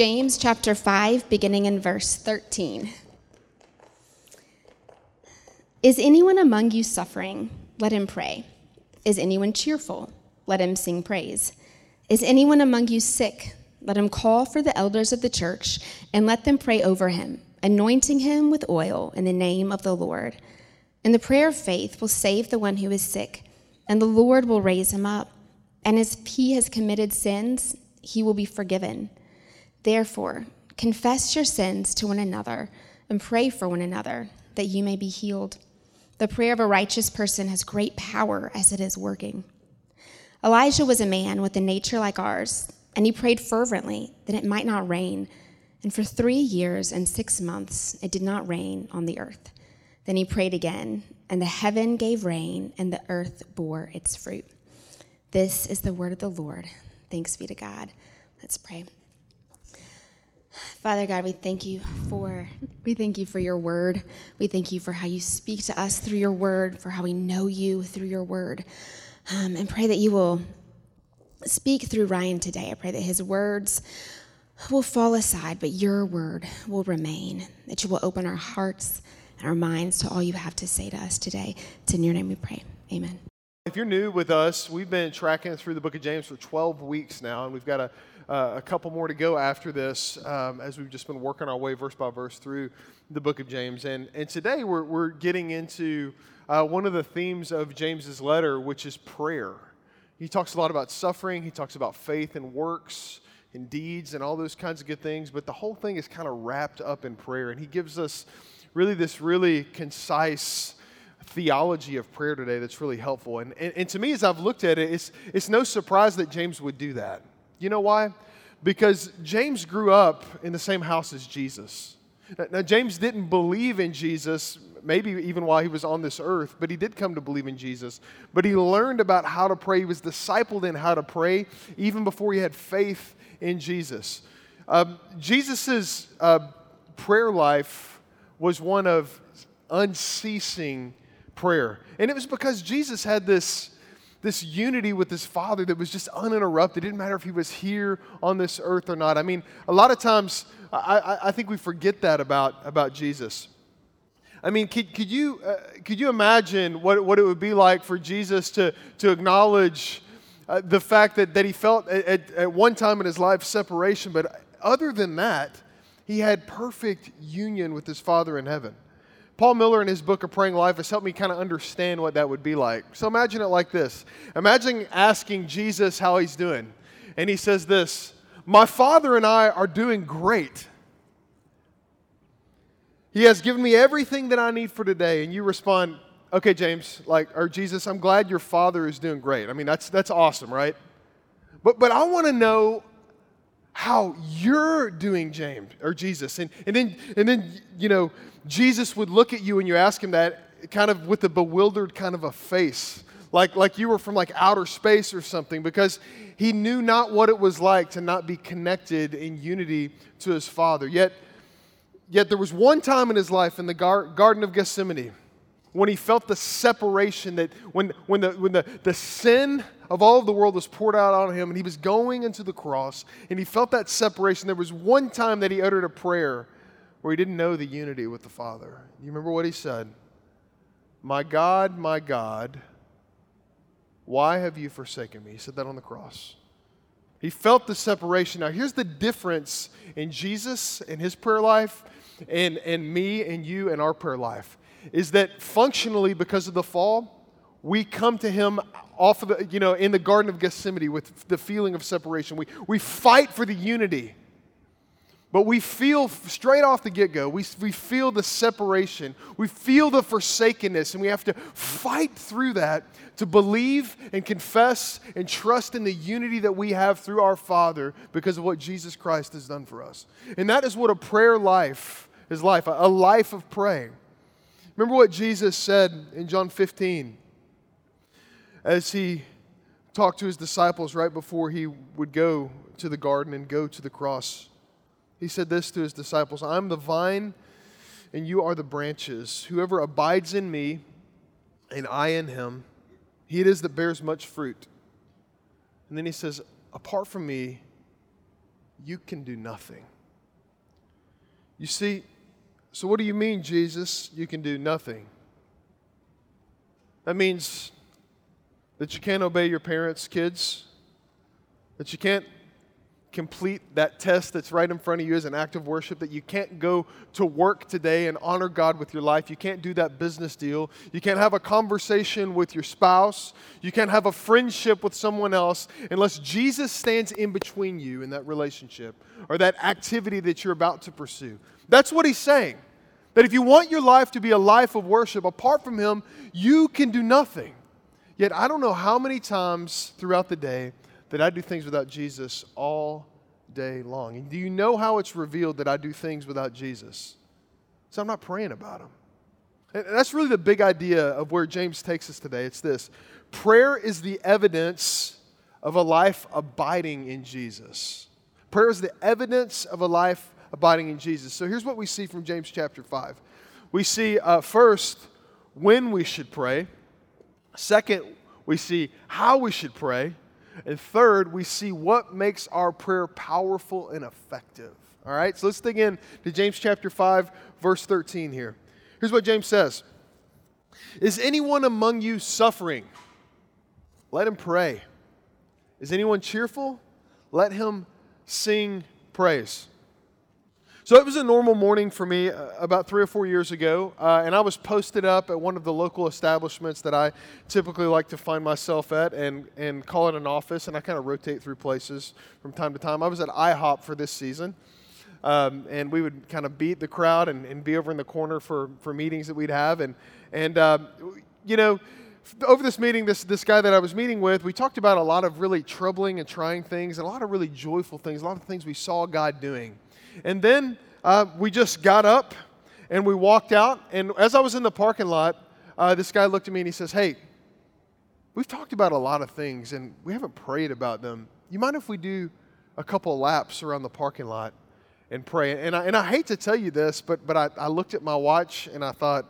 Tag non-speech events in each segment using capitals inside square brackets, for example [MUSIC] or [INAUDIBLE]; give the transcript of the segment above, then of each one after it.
James chapter 5, beginning in verse 13. Is anyone among you suffering? Let him pray. Is anyone cheerful? Let him sing praise. Is anyone among you sick? Let him call for the elders of the church and let them pray over him, anointing him with oil in the name of the Lord. And the prayer of faith will save the one who is sick, and the Lord will raise him up. And as he has committed sins, he will be forgiven. Therefore, confess your sins to one another and pray for one another that you may be healed. The prayer of a righteous person has great power as it is working. Elijah was a man with a nature like ours, and he prayed fervently that it might not rain. And for three years and six months it did not rain on the earth. Then he prayed again, and the heaven gave rain, and the earth bore its fruit. This is the word of the Lord. Thanks be to God. Let's pray. Father God, we thank you for we thank you for your word. We thank you for how you speak to us through your word, for how we know you through your word. Um, and pray that you will speak through Ryan today. I pray that his words will fall aside, but your word will remain. That you will open our hearts and our minds to all you have to say to us today. It's in your name we pray. Amen. If you're new with us, we've been tracking through the book of James for 12 weeks now, and we've got a, uh, a couple more to go after this um, as we've just been working our way verse by verse through the book of James. And, and today we're, we're getting into uh, one of the themes of James's letter, which is prayer. He talks a lot about suffering, he talks about faith and works and deeds and all those kinds of good things, but the whole thing is kind of wrapped up in prayer. And he gives us really this really concise theology of prayer today that's really helpful. And, and, and, to me, as I've looked at it, it's, it's no surprise that James would do that. You know why? Because James grew up in the same house as Jesus. Now, now, James didn't believe in Jesus, maybe even while he was on this earth, but he did come to believe in Jesus. But he learned about how to pray. He was discipled in how to pray even before he had faith in Jesus. Um, Jesus' uh, prayer life was one of unceasing prayer. And it was because Jesus had this, this unity with his Father that was just uninterrupted. It didn't matter if he was here on this earth or not. I mean, a lot of times I, I, I think we forget that about, about Jesus. I mean, could, could, you, uh, could you imagine what, what it would be like for Jesus to, to acknowledge uh, the fact that, that he felt at, at one time in his life separation, but other than that, he had perfect union with his Father in heaven? Paul Miller, in his book of Praying Life, has helped me kind of understand what that would be like. So imagine it like this Imagine asking Jesus how he's doing, and he says this My Father and I are doing great. He has given me everything that I need for today. And you respond, okay, James, like, or Jesus, I'm glad your father is doing great. I mean, that's, that's awesome, right? But, but I want to know how you're doing, James or Jesus. And, and, then, and then, you know, Jesus would look at you and you ask him that kind of with a bewildered kind of a face, like, like you were from like outer space or something, because he knew not what it was like to not be connected in unity to his Father. Yet, yet there was one time in his life in the gar- Garden of Gethsemane when he felt the separation that when, when, the, when the, the sin of all of the world was poured out on him and he was going into the cross and he felt that separation, there was one time that he uttered a prayer where he didn't know the unity with the Father. You remember what he said? My God, my God, why have you forsaken me? He said that on the cross. He felt the separation. Now, here's the difference in Jesus and his prayer life and, and me and you and our prayer life is that functionally, because of the fall, we come to him off of the, you know, in the Garden of Gethsemane with the feeling of separation. We, we fight for the unity. But we feel straight off the get go, we, we feel the separation. We feel the forsakenness, and we have to fight through that to believe and confess and trust in the unity that we have through our Father because of what Jesus Christ has done for us. And that is what a prayer life is life, a life of praying. Remember what Jesus said in John 15 as he talked to his disciples right before he would go to the garden and go to the cross. He said this to his disciples I'm the vine, and you are the branches. Whoever abides in me, and I in him, he it is that bears much fruit. And then he says, Apart from me, you can do nothing. You see, so what do you mean, Jesus, you can do nothing? That means that you can't obey your parents' kids, that you can't complete that test that's right in front of you as an act of worship, that you can't go to work today and honor God with your life. You can't do that business deal. You can't have a conversation with your spouse. You can't have a friendship with someone else unless Jesus stands in between you in that relationship or that activity that you're about to pursue. That's what he's saying. That if you want your life to be a life of worship, apart from him, you can do nothing. Yet I don't know how many times throughout the day that I do things without Jesus all day long. And do you know how it's revealed that I do things without Jesus? So I'm not praying about him. And that's really the big idea of where James takes us today. It's this prayer is the evidence of a life abiding in Jesus. Prayer is the evidence of a life abiding in Jesus. So here's what we see from James chapter 5. We see uh, first when we should pray, second, we see how we should pray. And third, we see what makes our prayer powerful and effective. All right, so let's dig in to James chapter 5, verse 13 here. Here's what James says Is anyone among you suffering? Let him pray. Is anyone cheerful? Let him sing praise. So it was a normal morning for me uh, about three or four years ago, uh, and I was posted up at one of the local establishments that I typically like to find myself at and, and call it an office, and I kind of rotate through places from time to time. I was at IHOP for this season. Um, and we would kind of beat the crowd and, and, be over in the corner for, for meetings that we'd have. And, and um, you know, over this meeting, this, this guy that I was meeting with, we talked about a lot of really troubling and trying things and a lot of really joyful things, a lot of things we saw God doing. And then uh, we just got up and we walked out. And as I was in the parking lot, uh, this guy looked at me and he says, Hey, we've talked about a lot of things and we haven't prayed about them. You mind if we do a couple laps around the parking lot and pray? And I, and I hate to tell you this, but, but I, I looked at my watch and I thought,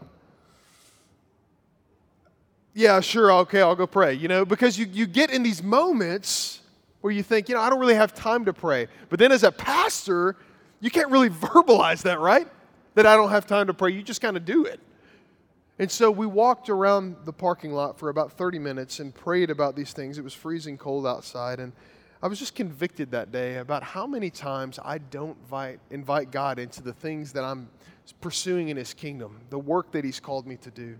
yeah, sure, okay, I'll go pray, you know, because you, you get in these moments where you think, you know, I don't really have time to pray. But then as a pastor, you can't really [LAUGHS] verbalize that, right? That I don't have time to pray. You just kind of do it. And so we walked around the parking lot for about 30 minutes and prayed about these things. It was freezing cold outside. And I was just convicted that day about how many times I don't invite, invite God into the things that I'm pursuing in His kingdom, the work that He's called me to do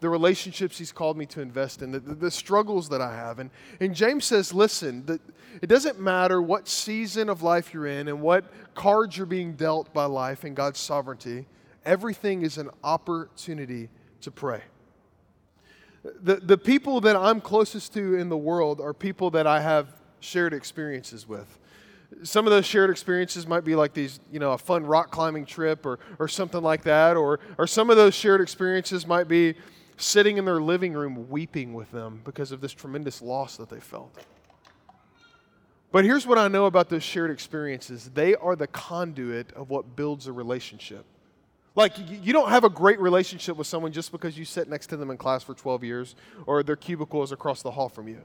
the relationships he's called me to invest in, the, the, struggles that I have. And, and James says, listen, it doesn't matter what season of life you're in and what cards you're being dealt by life and God's sovereignty, everything is an opportunity to pray. The, the people that I'm closest to in the world are people that I have shared experiences with some of those shared experiences might be like these, you know, a fun rock climbing trip or, or something like that. Or, or some of those shared experiences might be sitting in their living room weeping with them because of this tremendous loss that they felt. But here's what I know about those shared experiences they are the conduit of what builds a relationship. Like, you don't have a great relationship with someone just because you sit next to them in class for 12 years or their cubicle is across the hall from you.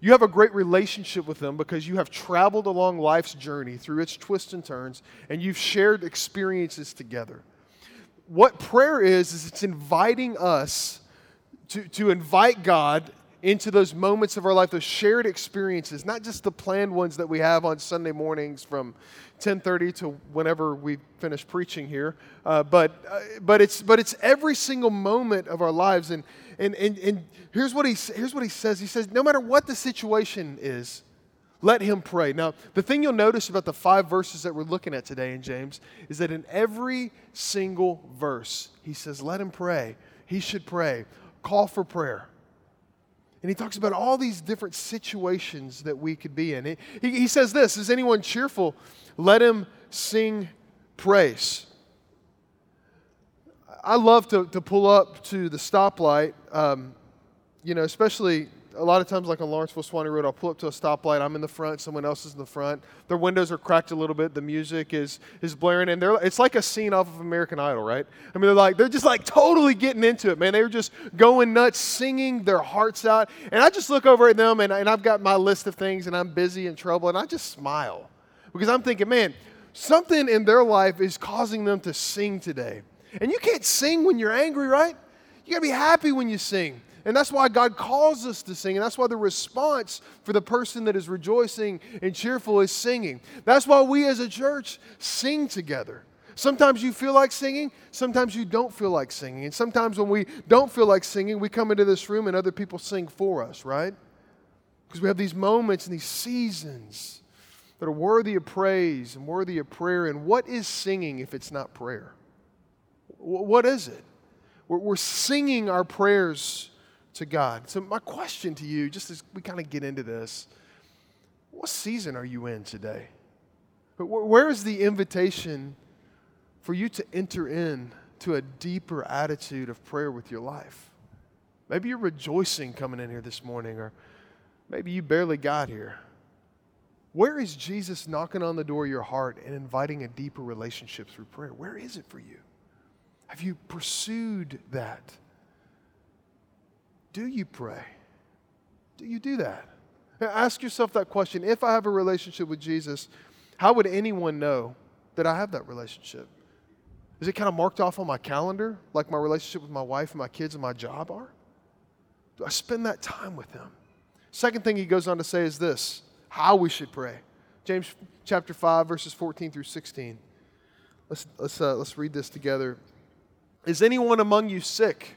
You have a great relationship with them because you have traveled along life's journey through its twists and turns and you've shared experiences together what prayer is, is it's inviting us to, to invite God into those moments of our life, those shared experiences, not just the planned ones that we have on Sunday mornings from 10:30 to whenever we finish preaching here, uh, but uh, but it's but it's every single moment of our lives, and and and, and here's what he here's what he says. He says, no matter what the situation is, let him pray. Now, the thing you'll notice about the five verses that we're looking at today in James is that in every single verse, he says, Let him pray. He should pray. Call for prayer. And he talks about all these different situations that we could be in. He, he, says this Is anyone cheerful? Let him sing praise. I love to, to pull up to the stoplight, um, you know, especially a lot of times, like on Lawrenceville Suwanee Road, I'll pull up to a stoplight. I'm in the front, someone else is in the front. Their windows are cracked a little bit. The music is is blaring, and they're it's like a scene off of American Idol, right? I mean, they're like they're just like totally getting into it, man. They were just going nuts, singing their hearts out. And I just look over at them, and, and I've got my list of things, and I'm busy and trouble, and I just smile Because I'm thinking, man, something in their life is causing them to sing today. And you can't sing when you're angry, right? You gotta be happy when you sing. And that's why God calls us to sing. And that's why the response for the person that is rejoicing and cheerful is singing. That's why we as a church sing together. Sometimes you feel like singing, sometimes you don't feel like singing. And sometimes when we don't feel like singing, we come into this room and other people sing for us, right? Because we have these moments and these seasons that are worthy of praise and worthy of prayer. And what is singing if it's not prayer? What is it? We're singing our prayers to God. So, my question to you, just as we kind of get into this, what season are you in today? Where is the invitation for you to enter in to a deeper attitude of prayer with your life? Maybe you're rejoicing coming in here this morning, or maybe you barely got here. Where is Jesus knocking on the door of your heart and inviting a deeper relationship through prayer? Where is it for you? Have you pursued that? Do you pray? Do you do that? Ask yourself that question. If I have a relationship with Jesus, how would anyone know that I have that relationship? Is it kind of marked off on my calendar, like my relationship with my wife and my kids and my job are? Do I spend that time with Him? Second thing he goes on to say is this how we should pray. James chapter 5, verses 14 through 16. Let's, let's, uh, let's read this together. Is anyone among you sick?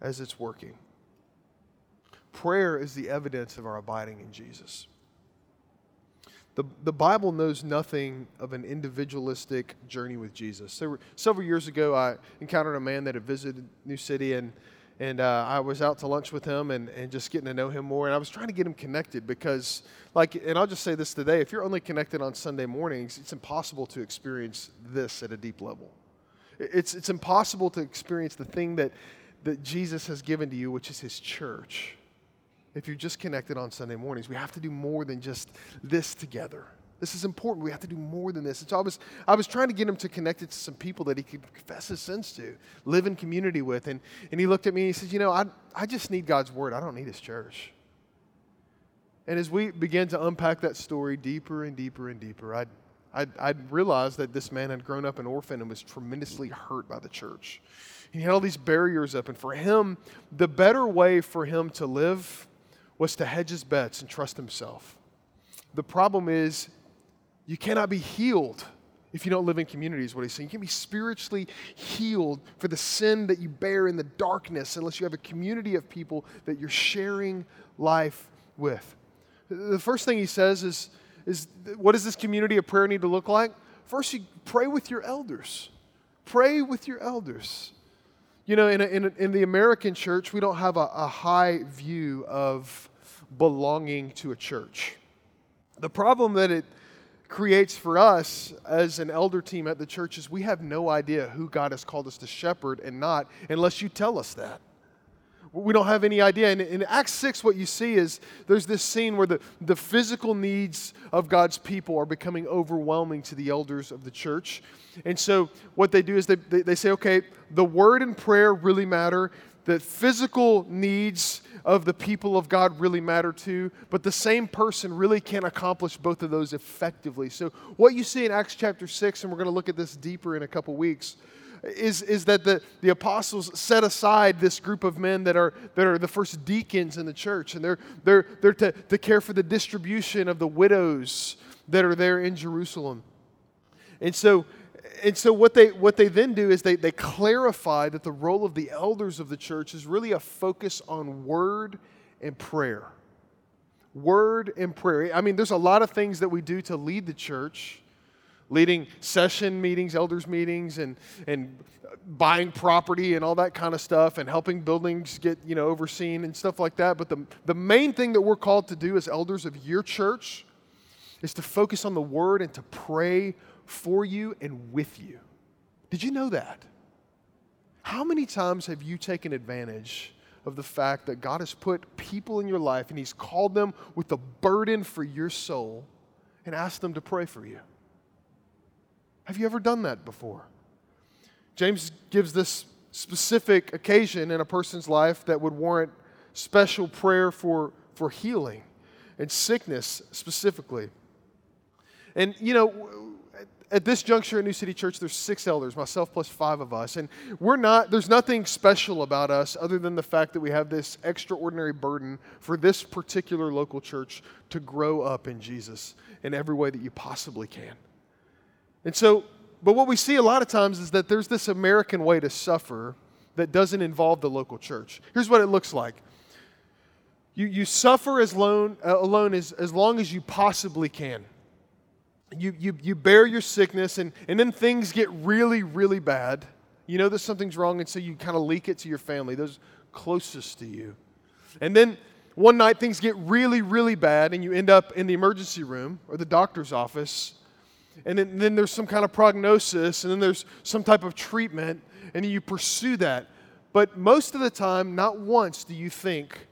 as it's working. Prayer is the evidence of our abiding in Jesus. The, the Bible knows nothing of an individualistic journey with Jesus. Were, several years ago, I encountered a man that had visited New City, and, and uh, I was out to lunch with him and, and just getting to know him more. And I was trying to get him connected because, like, and I'll just say this today if you're only connected on Sunday mornings, it's impossible to experience this at a deep level. It's, it's impossible to experience the thing that, that Jesus has given to you, which is his church if you're just connected on Sunday mornings. We have to do more than just this together. This is important. We have to do more than this. And so I was, I was trying to get him to connect it to some people that he could confess his sins to, live in community with. And, and he looked at me and he said, You know, I, I just need God's word. I don't need his church. And as we began to unpack that story deeper and deeper and deeper, I'd, I'd, I'd realized that this man had grown up an orphan and was tremendously hurt by the church. He had all these barriers up. And for him, the better way for him to live was to hedge his bets and trust himself. The problem is, you cannot be healed if you don't live in community, is what he's saying. You can't be spiritually healed for the sin that you bear in the darkness unless you have a community of people that you're sharing life with. The first thing he says is, is what does this community of prayer need to look like? First, you pray with your elders. Pray with your elders. You know, in, a, in, a, in the American church, we don't have a, a high view of belonging to a church. The problem that it creates for us as an elder team at the church is we have no idea who God has called us to shepherd and not unless you tell us that. We don't have any idea. And in Acts 6, what you see is there's this scene where the, the physical needs of God's people are becoming overwhelming to the elders of the church. And so what they do is they, they, they say, okay, the word and prayer really matter. The physical needs of the people of God really matter too, but the same person really can't accomplish both of those effectively. So, what you see in Acts chapter 6, and we're going to look at this deeper in a couple weeks, is, is that the, the apostles set aside this group of men that are, that are the first deacons in the church, and they're, they're, they're to, to care for the distribution of the widows that are there in Jerusalem. And so, and so what they what they then do is they, they clarify that the role of the elders of the church is really a focus on word and prayer. Word and prayer. I mean, there's a lot of things that we do to lead the church, leading session meetings, elders meetings, and and buying property and all that kind of stuff, and helping buildings get you know overseen and stuff like that. But the the main thing that we're called to do as elders of your church is to focus on the word and to pray for you and with you. Did you know that? How many times have you taken advantage of the fact that God has put people in your life and He's called them with a burden for your soul and asked them to pray for you? Have you ever done that before? James gives this specific occasion in a person's life that would warrant special prayer for, for healing and sickness specifically. And, you know, at this juncture at New City Church, there's six elders, myself plus five of us. And we're not, there's nothing special about us other than the fact that we have this extraordinary burden for this particular local church to grow up in Jesus in every way that you possibly can. And so, but what we see a lot of times is that there's this American way to suffer that doesn't involve the local church. Here's what it looks like you, you suffer as alone, uh, alone as, as long as you possibly can. You, you, you bear your sickness, and, and then things get really, really bad. You know that something's wrong, and so you kind of leak it to your family, those closest to you. And then one night things get really, really bad, and you end up in the emergency room or the doctor's office. And then, then there's some kind of prognosis, and then there's some type of treatment, and you pursue that. But most of the time, not once do you think,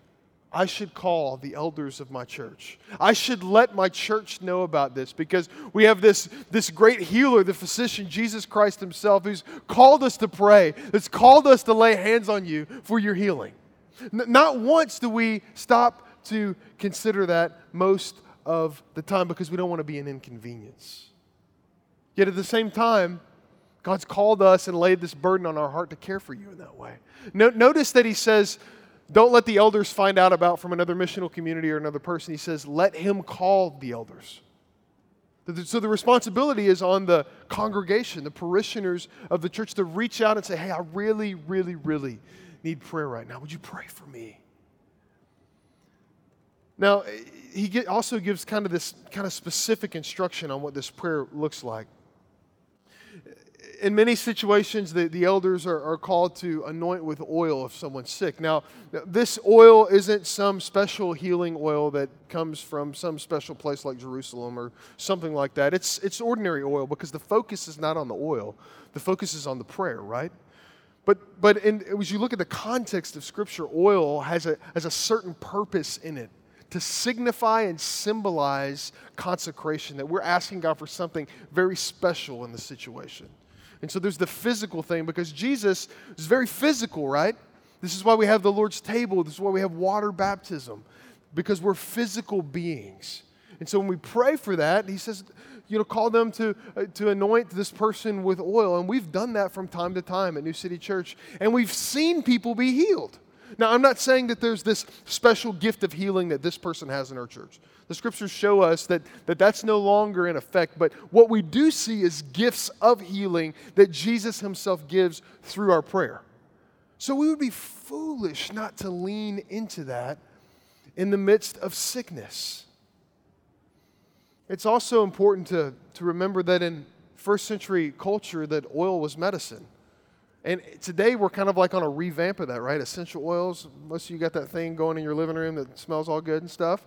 I should call the elders of my church. I should let my church know about this because we have this, this great healer, the physician, Jesus Christ Himself, who's called us to pray, that's called us to lay hands on you for your healing. N- not once do we stop to consider that most of the time because we don't want to be an inconvenience. Yet at the same time, God's called us and laid this burden on our heart to care for you in that way. No, notice that He says, don't let the elders find out about from another missional community or another person. He says, let him call the elders. So the responsibility is on the congregation, the parishioners of the church to reach out and say, hey, I really, really, really need prayer right now. Would you pray for me? Now, eh, he also gives kind of this kind of specific instruction on what this prayer looks like in many situations, the, the elders are, are called to anoint with oil if someone's sick. Now, this oil isn't some special healing oil that comes from some special place like Jerusalem or something like that. It's, it's ordinary oil because the focus is not on the oil, the focus is on the prayer, right? But, but in, as you look at the context of Scripture, oil has a, has a certain purpose in it to signify and symbolize consecration, that we're asking God for something very special in the situation. And so there's the physical thing because Jesus is very physical, right? This is why we have the Lord's table. This is why we have water baptism because we're physical beings. And so when we pray for that, he says, you know, call them to, uh, to anoint this person with oil. And we've done that from time to time at New City Church. And we've seen people be healed. Now, I'm not saying that there's this special gift of healing that this person has in our church. The scriptures show us that, that that's no longer in effect, but what we do see is gifts of healing that Jesus himself gives through our prayer. So we would be foolish not to lean into that in the midst of sickness. It's also important to, to remember that in first century culture that oil was medicine. And today we're kind of like on a revamp of that, right? Essential oils. Most of you got that thing going in your living room that smells all good and stuff.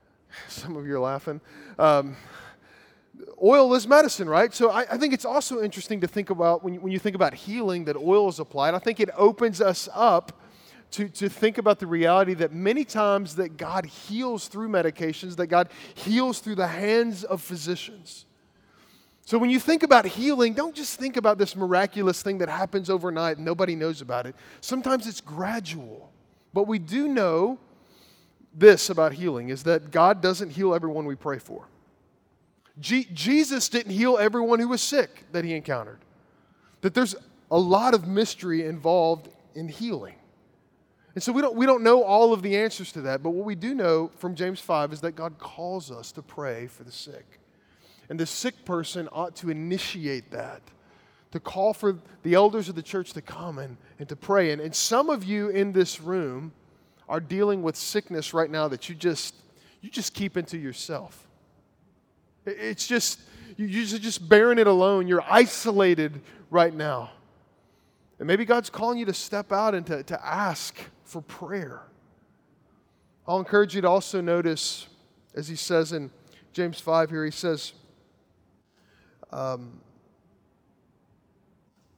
[SIGHS] Some of you are laughing. Um, oil is medicine, right? So I, I, think it's also interesting to think about when you, when you think about healing that oil is applied. I think it opens us up to, to think about the reality that many times that God heals through medications, that God heals through the hands of physicians. So when you think about healing, don't just think about this miraculous thing that happens overnight and nobody knows about it. Sometimes it's gradual. But we do know this about healing is that God doesn't heal everyone we pray for. G- Jesus didn't heal everyone who was sick that he encountered. That there's a lot of mystery involved in healing. And so we don't, we don't know all of the answers to that, but what we do know from James 5 is that God calls us to pray for the sick. And the sick person ought to initiate that, to call for the elders of the church to come and, and to pray. And, and some of you in this room are dealing with sickness right now that you just, you just keep into yourself. It's just, you're just bearing it alone. You're isolated right now. And maybe God's calling you to step out and to, to ask for prayer. I'll encourage you to also notice, as he says in James 5 here, he says, um,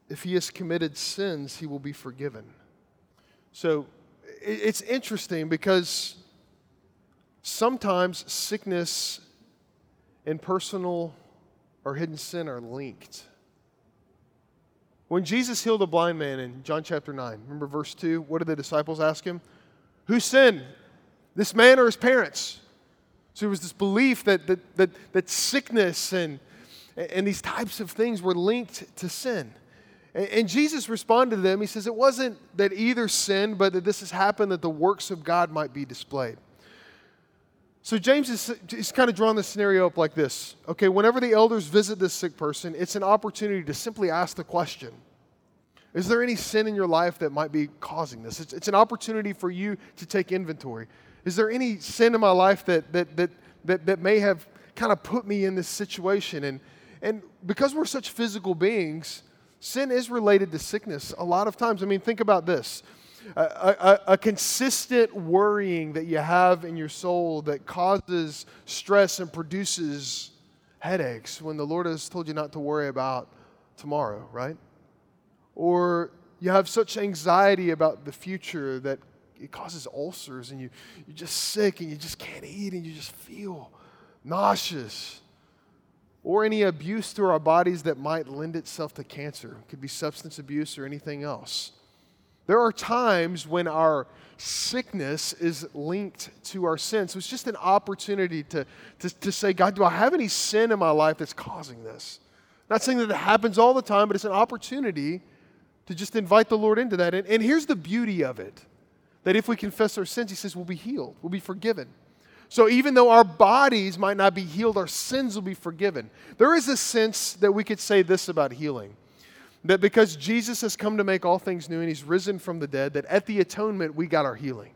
if he has committed sins, he will be forgiven. So it's interesting because sometimes sickness and personal or hidden sin are linked. When Jesus healed a blind man in John chapter 9, remember verse 2? What did the disciples ask him? Who sinned, this man or his parents? So there was this belief that, that, that, that sickness and, and these types of things were linked to sin. And, Jesus responded to them. He says, It wasn't that either sinned, but that this has happened that the works of God might be displayed. So James is, is kind of drawing the scenario up like this. Okay, whenever the elders visit this sick person, it's an opportunity to simply ask the question Is there any sin in your life that might be causing this? It's, it's an opportunity for you to take inventory. Is there any sin in my life that, that, that, that, that may have kind of put me in this situation? And, and because we're such physical beings, sin is related to sickness a lot of times. I mean, think about this a, a, a, consistent worrying that you have in your soul that causes stress and produces headaches when the Lord has told you not to worry about tomorrow, right? Or you have such anxiety about the future that it causes ulcers and you, you're just sick and you just can't eat and you just feel nauseous. Or any abuse to our bodies that might lend itself to cancer. It could be substance abuse or anything else. There are times when our sickness is linked to our sin. So it's just an opportunity to, to, to say, God, do I have any sin in my life that's causing this? Not saying that it happens all the time, but it's an opportunity to just invite the Lord into that. And, and here's the beauty of it that if we confess our sins, He says we'll be healed, we'll be forgiven. So even though our bodies might not be healed, our sins will be forgiven. There is a sense that we could say this about healing that because Jesus has come to make all things new and he's risen from the dead, that at the atonement we got our healing.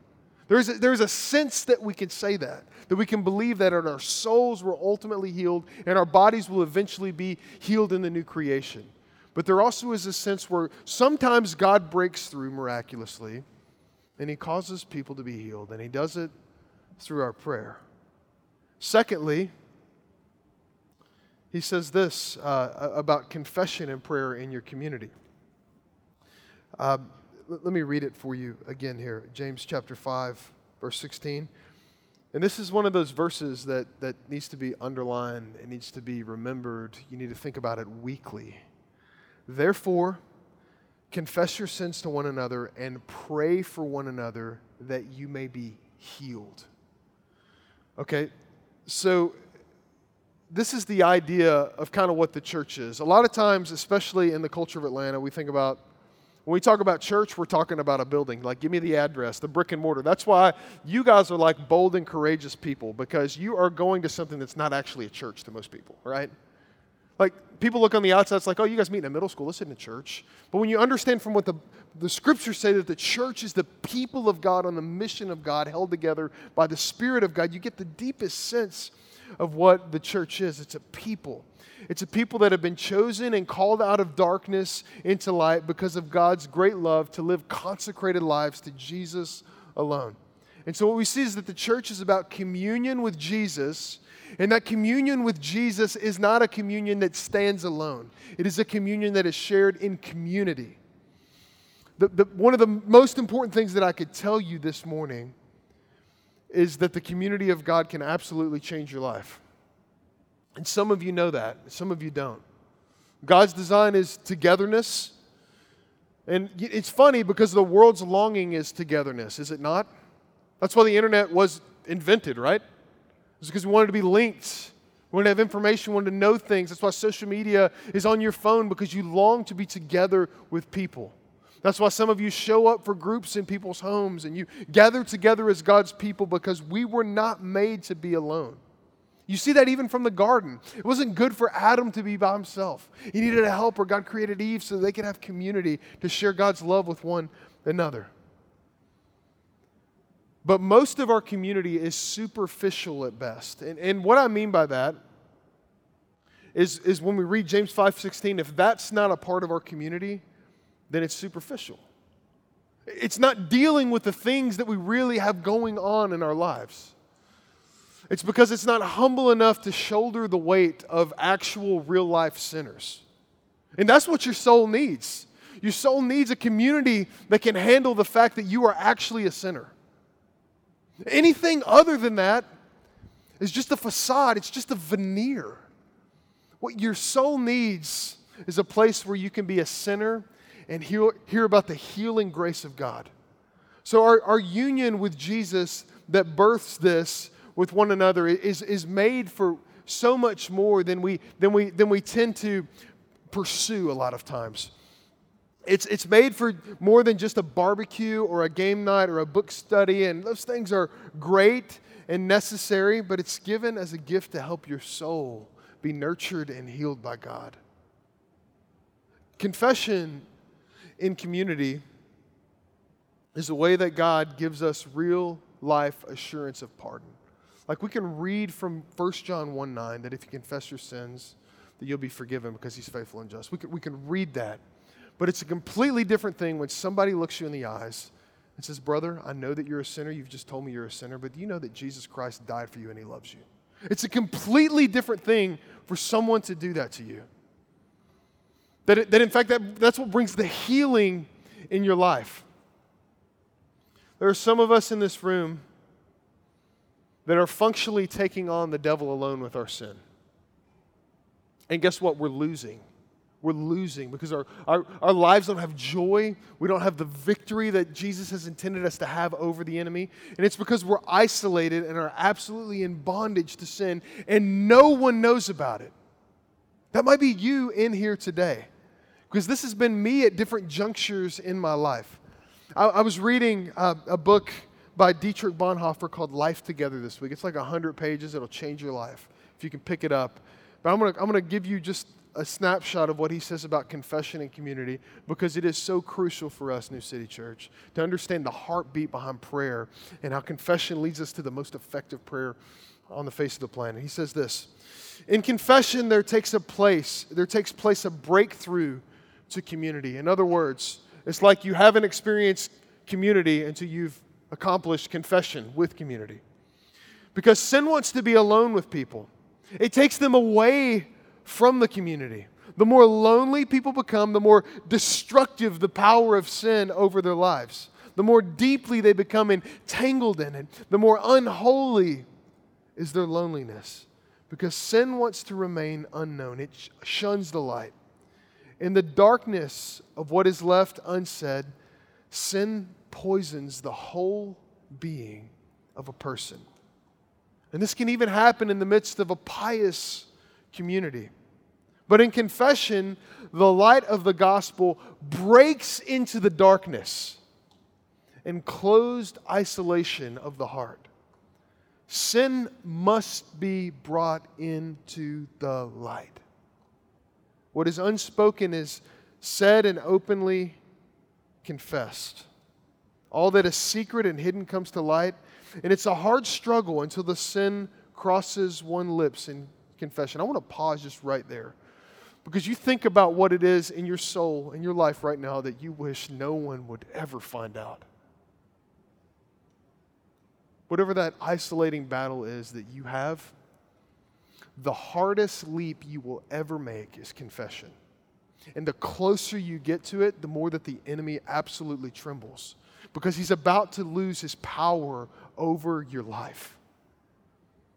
There's a, there's a sense that we can say that, that we can believe that our souls were ultimately healed and our bodies will eventually be healed in the new creation. But there also is a sense where sometimes God breaks through miraculously and he causes people to be healed, and he does it through our prayer. Secondly, he says this uh, about confession and prayer in your community. Um, let me read it for you again here James chapter 5, verse 16. And this is one of those verses that, that needs to be underlined, it needs to be remembered. You need to think about it weekly. Therefore, confess your sins to one another and pray for one another that you may be healed. Okay, so this is the idea of kind of what the church is. A lot of times, especially in the culture of Atlanta, we think about when we talk about church, we're talking about a building. Like, give me the address, the brick and mortar. That's why you guys are like bold and courageous people because you are going to something that's not actually a church to most people, right? Like, people look on the outside, it's like, oh, you guys meet in a middle school. This isn't a church. But when you understand from what the, the scriptures say that the church is the people of God on the mission of God, held together by the Spirit of God, you get the deepest sense of what the church is it's a people. It's a people that have been chosen and called out of darkness into light because of God's great love to live consecrated lives to Jesus alone. And so, what we see is that the church is about communion with Jesus, and that communion with Jesus is not a communion that stands alone, it is a communion that is shared in community. The, the, one of the most important things that I could tell you this morning is that the community of God can absolutely change your life. And some of you know that, some of you don't. God's design is togetherness. And it's funny because the world's longing is togetherness, is it not? That's why the internet was invented, right? It's because we wanted to be linked. We wanted to have information, we wanted to know things. That's why social media is on your phone because you long to be together with people. That's why some of you show up for groups in people's homes and you gather together as God's people because we were not made to be alone. You see that even from the garden. It wasn't good for Adam to be by himself. He needed a helper. God created Eve so they could have community to share God's love with one another. But most of our community is superficial at best. And, and what I mean by that is, is when we read James 5:16, if that's not a part of our community, then it's superficial. It's not dealing with the things that we really have going on in our lives. It's because it's not humble enough to shoulder the weight of actual real life sinners. And that's what your soul needs. Your soul needs a community that can handle the fact that you are actually a sinner. Anything other than that is just a facade, it's just a veneer. What your soul needs is a place where you can be a sinner and hear, hear about the healing grace of God. So, our, our union with Jesus that births this with one another is, is made for so much more than we, than, we, than we tend to pursue a lot of times. It's, it's made for more than just a barbecue or a game night or a book study, and those things are great and necessary, but it's given as a gift to help your soul be nurtured and healed by God. Confession in community is a way that God gives us real life assurance of pardon. Like we can read from 1 John 1 9 that if you confess your sins, that you'll be forgiven because he's faithful and just. We can, we can read that. But it's a completely different thing when somebody looks you in the eyes and says, Brother, I know that you're a sinner. You've just told me you're a sinner, but do you know that Jesus Christ died for you and he loves you? It's a completely different thing for someone to do that to you. That, it, that in fact, that, that's what brings the healing in your life. There are some of us in this room that are functionally taking on the devil alone with our sin. And guess what? We're losing. We're losing because our, our, our lives don't have joy. We don't have the victory that Jesus has intended us to have over the enemy. And it's because we're isolated and are absolutely in bondage to sin, and no one knows about it. That might be you in here today because this has been me at different junctures in my life. I, I was reading a book by Dietrich Bonhoeffer called Life Together this week. It's like 100 pages, it'll change your life if you can pick it up. But I'm going to I'm going to give you just a snapshot of what he says about confession and community because it is so crucial for us, New City Church, to understand the heartbeat behind prayer and how confession leads us to the most effective prayer on the face of the planet. He says this In confession, there takes a place, there takes place a breakthrough to community. In other words, it's like you haven't experienced community until you've accomplished confession with community. Because sin wants to be alone with people, it takes them away from the community. The more lonely people become, the more destructive the power of sin over their lives. The more deeply they become entangled in it, the more unholy is their loneliness. Because sin wants to remain unknown, it shuns the light. In the darkness of what is left unsaid, sin poisons the whole being of a person. And this can even happen in the midst of a pious community. But in confession, the light of the gospel breaks into the darkness and closed isolation of the heart. Sin must be brought into the light. What is unspoken is said and openly confessed. All that is secret and hidden comes to light, and it's a hard struggle until the sin crosses one lips in confession. I want to pause just right there because you think about what it is in your soul, in your life right now, that you wish no one would ever find out. Whatever that isolating battle is that you have, the hardest leap you will ever make is confession. And the closer you get to it, the more that the enemy absolutely trembles because he's about to lose his power over your life.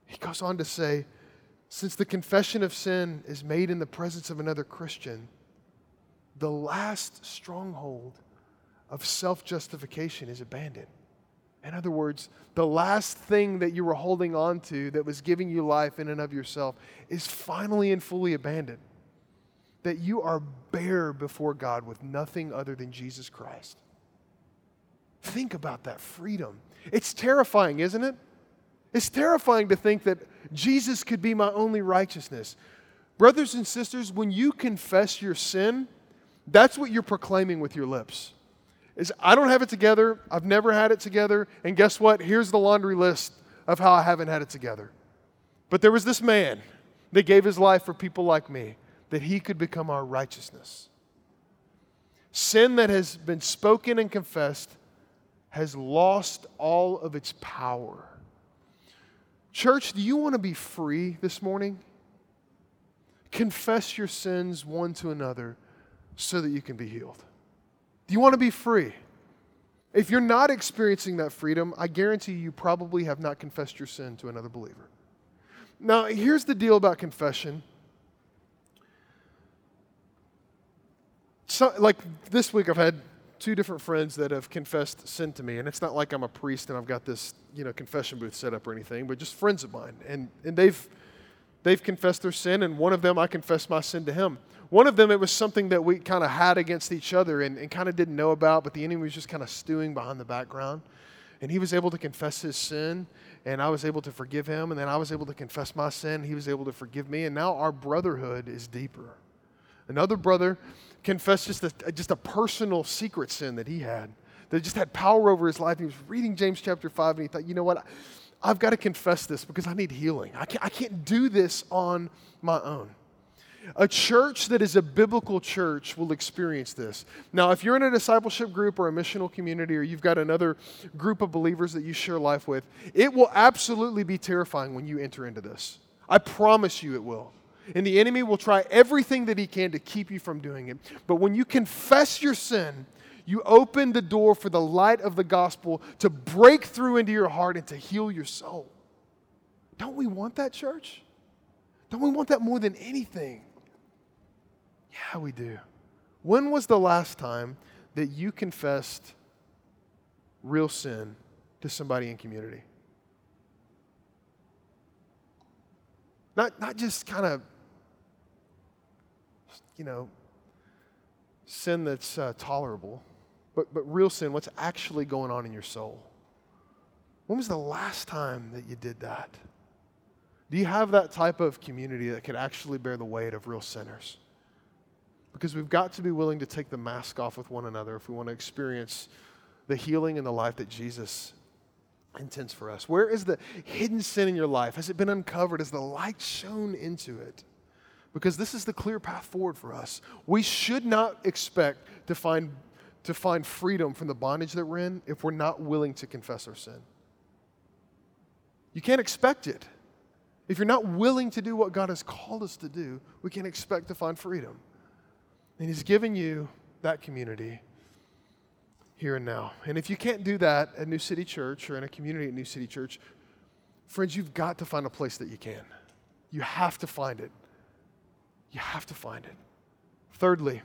He goes on to say, since the confession of sin is made in the presence of another Christian, the last stronghold of self justification is abandoned. In other words, the last thing that you were holding on to that was giving you life in and of yourself is finally and fully abandoned. That you are bare before God with nothing other than Jesus Christ. Think about that freedom. It's terrifying, isn't it? It's terrifying to think that Jesus could be my only righteousness. Brothers and sisters, when you confess your sin, that's what you're proclaiming with your lips is I don't have it together. I've never had it together. And guess what? Here's the laundry list of how I haven't had it together. But there was this man that gave his life for people like me that he could become our righteousness. Sin that has been spoken and confessed has lost all of its power. Church, do you want to be free this morning? Confess your sins one to another so that you can be healed. Do you want to be free? If you're not experiencing that freedom, I guarantee you probably have not confessed your sin to another believer. Now, here's the deal about confession. So, like this week, I've had two different friends that have confessed sin to me, and it's not like I'm a priest and I've got this, you know, confession booth set up or anything, but just friends of mine, and and they've they've confessed their sin, and one of them I confessed my sin to him. One of them, it was something that we kind of had against each other and, and kind of didn't know about, but the enemy was just kind of stewing behind the background. And he was able to confess his sin, and I was able to forgive him, and then I was able to confess my sin. He was able to forgive me, and now our brotherhood is deeper. Another brother confessed just a, just a personal secret sin that he had, that just had power over his life. He was reading James chapter 5, and he thought, you know what? I've got to confess this because I need healing. I can't, I can't do this on my own. A church that is a biblical church will experience this. Now, if you're in a discipleship group or a missional community, or you've got another group of believers that you share life with, it will absolutely be terrifying when you enter into this. I promise you it will. And the enemy will try everything that he can to keep you from doing it. But when you confess your sin, you open the door for the light of the gospel to break through into your heart and to heal your soul. Don't we want that, church? Don't we want that more than anything? Yeah, we do. When was the last time that you confessed real sin to somebody in community? Not, not just kind of, you know, sin that's uh, tolerable, but, but real sin, what's actually going on in your soul. When was the last time that you did that? Do you have that type of community that could actually bear the weight of real sinners? Because we've got to be willing to take the mask off with one another if we want to experience the healing and the life that Jesus intends for us. Where is the hidden sin in your life? Has it been uncovered? Has the light shone into it? Because this is the clear path forward for us. We should not expect to find, to find freedom from the bondage that we're in if we're not willing to confess our sin. You can't expect it. If you're not willing to do what God has called us to do, we can't expect to find freedom. And He's given you that community here and now. And if you can't do that at New City Church or in a community at New City Church, friends, you've got to find a place that you can. You have to find it. You have to find it. Thirdly,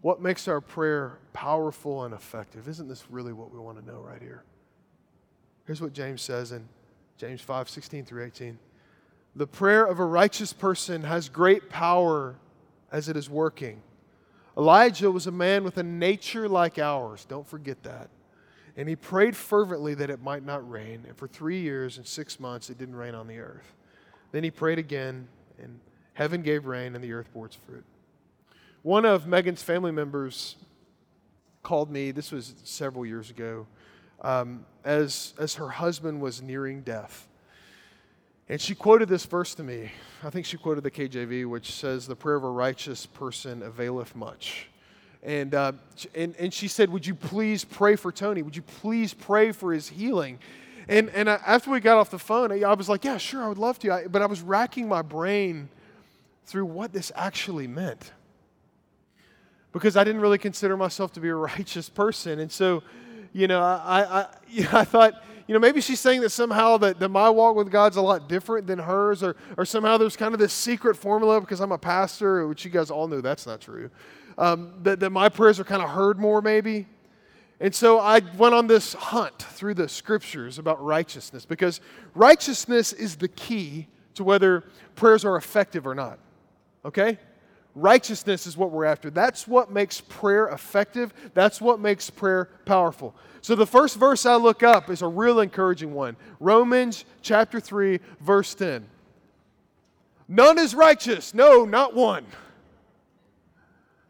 what makes our prayer powerful and effective? Isn't this really what we want to know right here? Here's what James says in James 5 16 through 18. The prayer of a righteous person has great power as it is working. Elijah was a man with a nature like ours. Don't forget that. And he prayed fervently that it might not rain. And for three years and six months, it didn't rain on the earth. Then he prayed again, and heaven gave rain, and the earth bore its fruit. One of Megan's family members called me, this was several years ago, um, as, as her husband was nearing death. And she quoted this verse to me. I think she quoted the KJV, which says, The prayer of a righteous person availeth much. And, uh, and, and she said, Would you please pray for Tony? Would you please pray for his healing? And, and I, after we got off the phone, I, I was like, Yeah, sure, I would love to. I, but I was racking my brain through what this actually meant. Because I didn't really consider myself to be a [LAUGHS] righteous person. And so, you know, I, I, [LAUGHS] you know, I thought, you know, maybe she's saying that somehow that, that my walk with God's a lot different than hers, or, or somehow there's kind of this secret formula because I'm a pastor, which you guys all know that's not true. Um, that, that my prayers are kind of heard more, maybe. And so I went on this hunt through the scriptures about righteousness because righteousness is the key to whether prayers are effective or not. Okay? Righteousness is what we're after. That's what makes prayer effective. That's what makes prayer powerful. So the first verse I look up is a real encouraging one Romans chapter 3, verse 10. None is righteous. No, not one.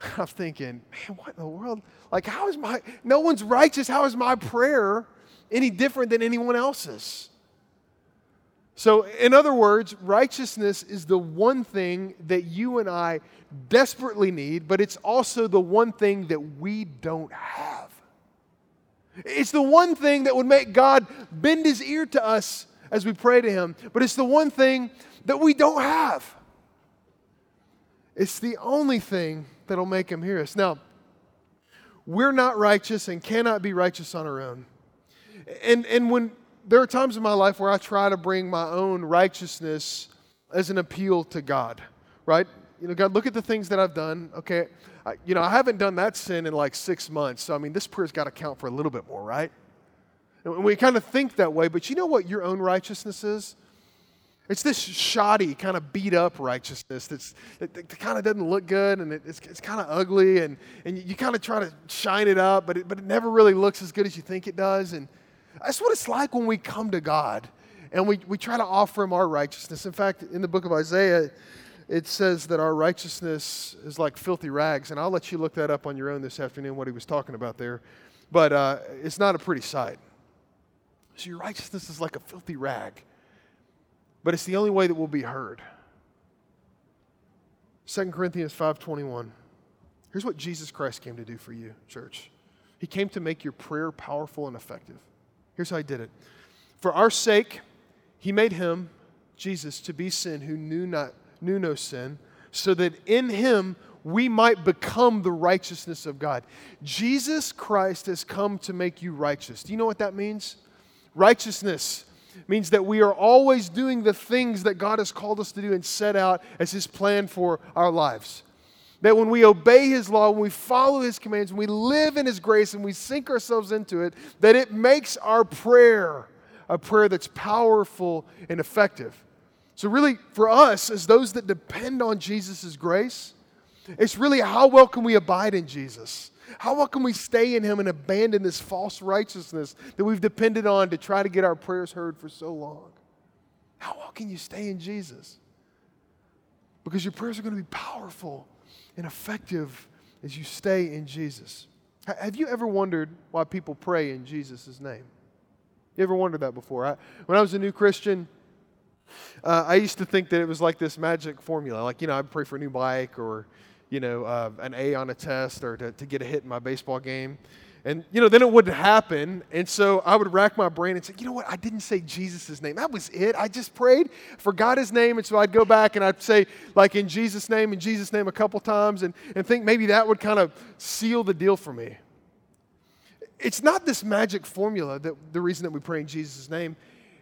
[LAUGHS] I'm thinking, man, what in the world? Like, how is my, no one's righteous. How is my prayer any different than anyone else's? So, in other words, righteousness is the one thing that you and I desperately need, but it's also the one thing that we don't have. It's the one thing that would make God bend his ear to us as we pray to Him, but it's the one thing that we don't have. It's the only thing that'll make Him hear us. Now, we're not righteous and cannot be righteous on our own. And, and when there are times in my life where I try to bring my own righteousness as an appeal to God, right? You know, God, look at the things that I've done. Okay, I, you know, I haven't done that sin in like six months. So, I mean, this prayer's got to count for a little bit more, right? And we kind of think that way, but you know what your own righteousness is? It's this shoddy, kind of beat up righteousness that's, that, that kind of doesn't look good and it, it's, it's kind of ugly and, and you, kind of try to shine it up, but it, but it never really looks as good as you think it does. And that's what it's like when we come to God and we, we try to offer Him our righteousness. In fact, in the book of Isaiah, it says that our righteousness is like filthy rags. And I'll let you look that up on your own this afternoon, what he was talking about there. But uh, it's not a pretty sight. So your righteousness is like a filthy rag but it's the only way that we'll be heard. 2 Corinthians 5:21. Here's what Jesus Christ came to do for you, church. He came to make your prayer powerful and effective. Here's how he did it. For our sake, he made him, Jesus, to be sin who knew not knew no sin, so that in him we might become the righteousness of God. Jesus Christ has come to make you righteous. Do you know what that means? Righteousness means that we are always doing the things that God has called us to do and set out as His plan for our lives. That when we obey His law, when we follow His commands, when we live in His grace and we sink ourselves into it, that it makes our prayer a prayer that's powerful and effective. So, really, for us, as those that depend on Jesus' grace, it's really how well can we abide in Jesus? How well can we stay in Him and abandon this false righteousness that we've depended on to try to get our prayers heard for so long? How well can you stay in Jesus? Because your prayers are going to be powerful and effective as you stay in Jesus. Have you ever wondered why people pray in Jesus' name? You ever wondered that before? I, when I was a new Christian, uh, I used to think that it was like this magic formula. Like, you know, I'd pray for a new bike or, you know, uh, an A on a test or to, to get a hit in my baseball game. And, you know, then it wouldn't happen. And so I would rack my brain and say, you know what? I didn't say Jesus' name. That was it. I just prayed, forgot his name. And so I'd go back and I'd say, like, in Jesus' name, in Jesus' name a couple times and, and think maybe that would kind of seal the deal for me. It's not this magic formula that the reason that we pray in Jesus' name.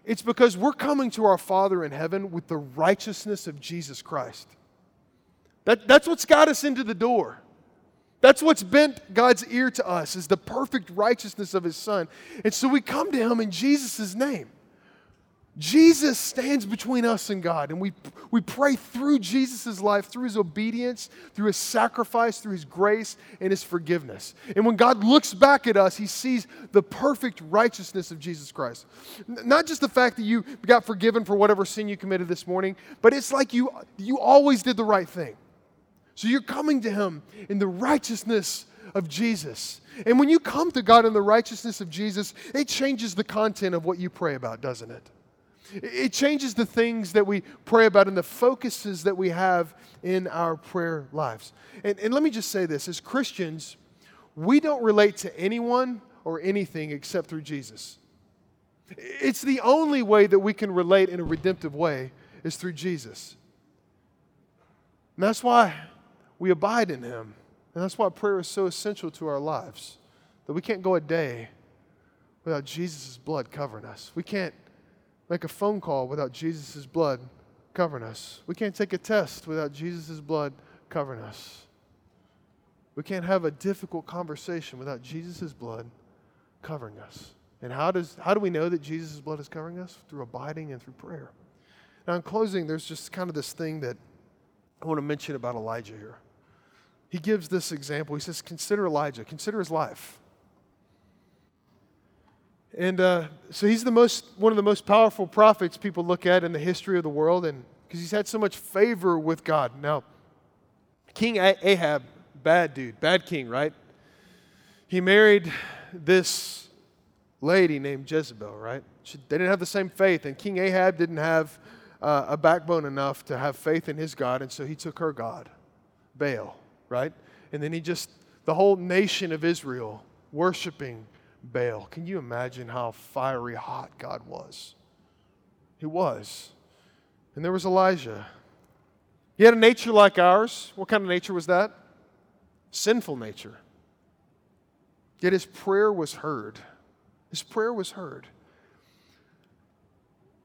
It's because we're coming to our Father in heaven with the righteousness of Jesus Christ. That, that's what's got us into the door. That's what's bent God's ear to us is the perfect righteousness of his son. And so we come to him in Jesus' name. Jesus stands between us and God, and we, we pray through Jesus' life, through his obedience, through his sacrifice, through his grace, and his forgiveness. And when God looks back at us, he sees the perfect righteousness of Jesus Christ. Not just the fact that you got forgiven for whatever sin you committed this morning, but it's like you, you always did the right thing. So you're coming to Him in the righteousness of Jesus. And when you come to God in the righteousness of Jesus, it changes the content of what you pray about, doesn't it? It changes the things that we pray about and the focuses that we have in our prayer lives. And, and let me just say this as Christians, we don't relate to anyone or anything except through Jesus. It's the only way that we can relate in a redemptive way is through Jesus. And that's why we abide in Him. And that's why prayer is so essential to our lives. That we can't go a day without Jesus' blood covering us. We can't make a phone call without Jesus' blood covering us. We can't take a test without Jesus' blood covering us. We can't have a difficult conversation without Jesus' blood covering us. And how, does, how do we know that Jesus' blood is covering us? Through abiding and through prayer. Now, in closing, there's just kind of this thing that I want to mention about Elijah here he gives this example. He says, Consider Elijah, consider his life. And uh, so he's the most, one of the most powerful prophets people look at in the history of the world, and because he's had so much favor with God. Now, King Ahab, bad dude, bad king, right? He married this lady named Jezebel, right? She, they didn't have the same faith, and King Ahab didn't have uh, a backbone enough to have faith in his God, and so he took her God, Baal right? And then he just, the whole nation of Israel worshiping Baal. Can you imagine how fiery hot God was? He was. And there was Elijah. He had a nature like ours. What kind of nature was that? Sinful nature. Yet his prayer was heard. His prayer was heard.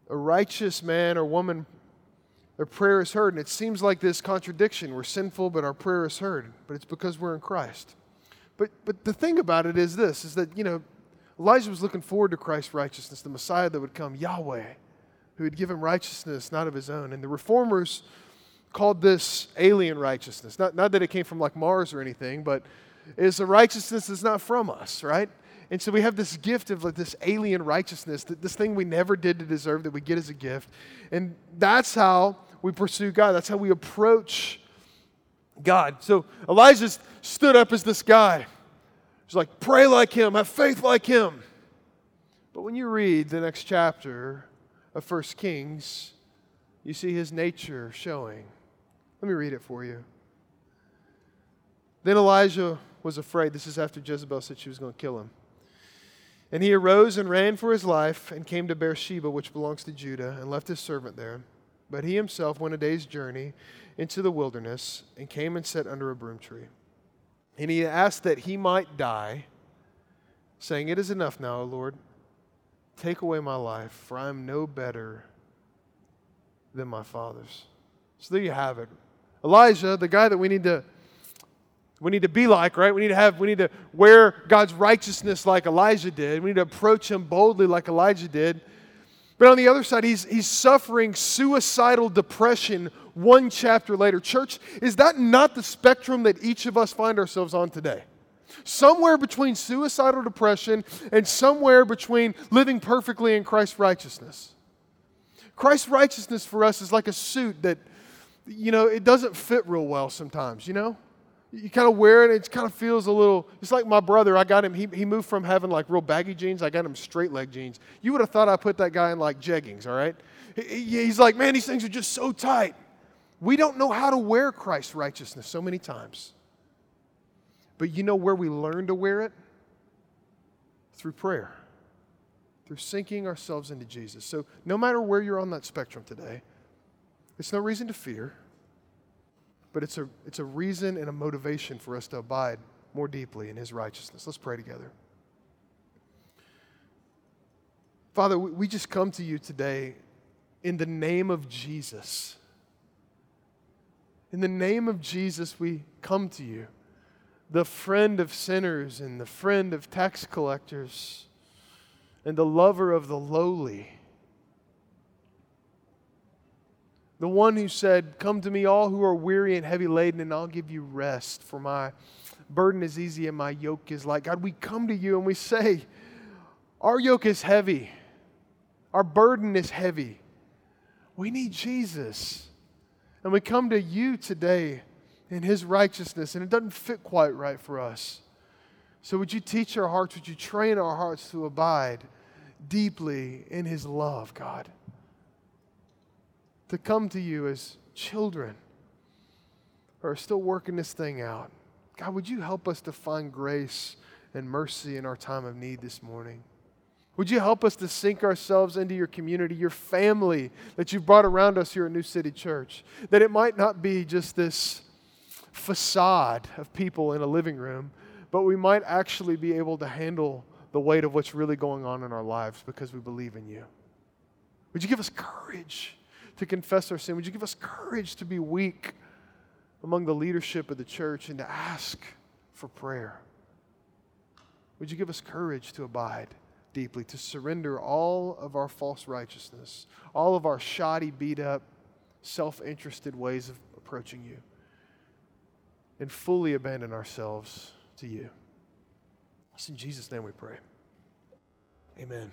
A righteous man or woman, their prayer is heard. And it seems like this contradiction. We're sinful, but our prayer is heard. But it's because we're in Christ. But, but the thing about it is this is that, you know, Elijah was looking forward to Christ's righteousness, the Messiah that would come, Yahweh, who would give him righteousness not of his own. And the reformers called this alien righteousness. Not, not that it came from like Mars or anything, but it's a righteousness that's not from us, right? And so we have this gift of like this alien righteousness, this thing we never did to deserve that we get as a gift. And that's how we pursue God. That's how we approach God. So Elijah stood up as this guy. He's like, pray like him, have faith like him. But when you read the next chapter of First Kings, you see his nature showing. Let me read it for you. Then Elijah was afraid. This is after Jezebel said she was going to kill him. And he arose and ran for his life and came to Beersheba, which belongs to Judah, and left his servant there. But he himself went a day's journey into the wilderness and came and sat under a broom tree. And he asked that he might die, saying, It is enough now, O Lord. Take away my life, for I am no better than my father's. So there you have it. Elijah, the guy that we need to we need to be like, right? We need to have we need to wear God's righteousness like Elijah did. We need to approach him boldly like Elijah did. But on the other side, he's he's suffering suicidal depression one chapter later. Church, is that not the spectrum that each of us find ourselves on today? Somewhere between suicidal depression and somewhere between living perfectly in Christ's righteousness. Christ's righteousness for us is like a suit that, you know, it doesn't fit real well sometimes, you know? You kind of wear it, it kind of feels a little, it's like my brother, I got him, he, he moved from having like real baggy jeans, I got him straight leg jeans. You would have thought I put that guy in like jeggings, all right? He, he's like, man, these things are just so tight. We don't know how to wear Christ's righteousness so many times. But you know where we learn to wear it? Through prayer through sinking ourselves into Jesus. So, no matter where you're on that spectrum today, it's no reason to fear, but it's a, it's a reason and a motivation for us to abide more deeply in His righteousness. Let's pray together. Father, we just come to you today in the name of Jesus. In the name of Jesus, we come to you, the friend of sinners and the friend of tax collectors and the lover of the lowly. The one who said, Come to me, all who are weary and heavy laden, and I'll give you rest, for my burden is easy and my yoke is light. God, we come to you and we say, Our yoke is heavy, our burden is heavy. We need Jesus. And we come to you today in his righteousness, and it doesn't fit quite right for us. So, would you teach our hearts? Would you train our hearts to abide deeply in His love, God? To come to you as children who are still working this thing out. God, would you help us to find grace and mercy in our time of need this morning? Would you help us to sink ourselves into your community, your family that you've brought around us here at New City Church? That it might not be just this facade of people in a living room, but we might actually be able to handle the weight of what's really going on in our lives because we believe in you. Would you give us courage to confess our sin? Would you give us courage to be weak among the leadership of the church and to ask for prayer? Would you give us courage to abide deeply, to surrender all of our false righteousness, all of our shoddy, beat up, self interested ways of approaching you, and fully abandon ourselves to you. It's in Jesus' name we pray. Amen.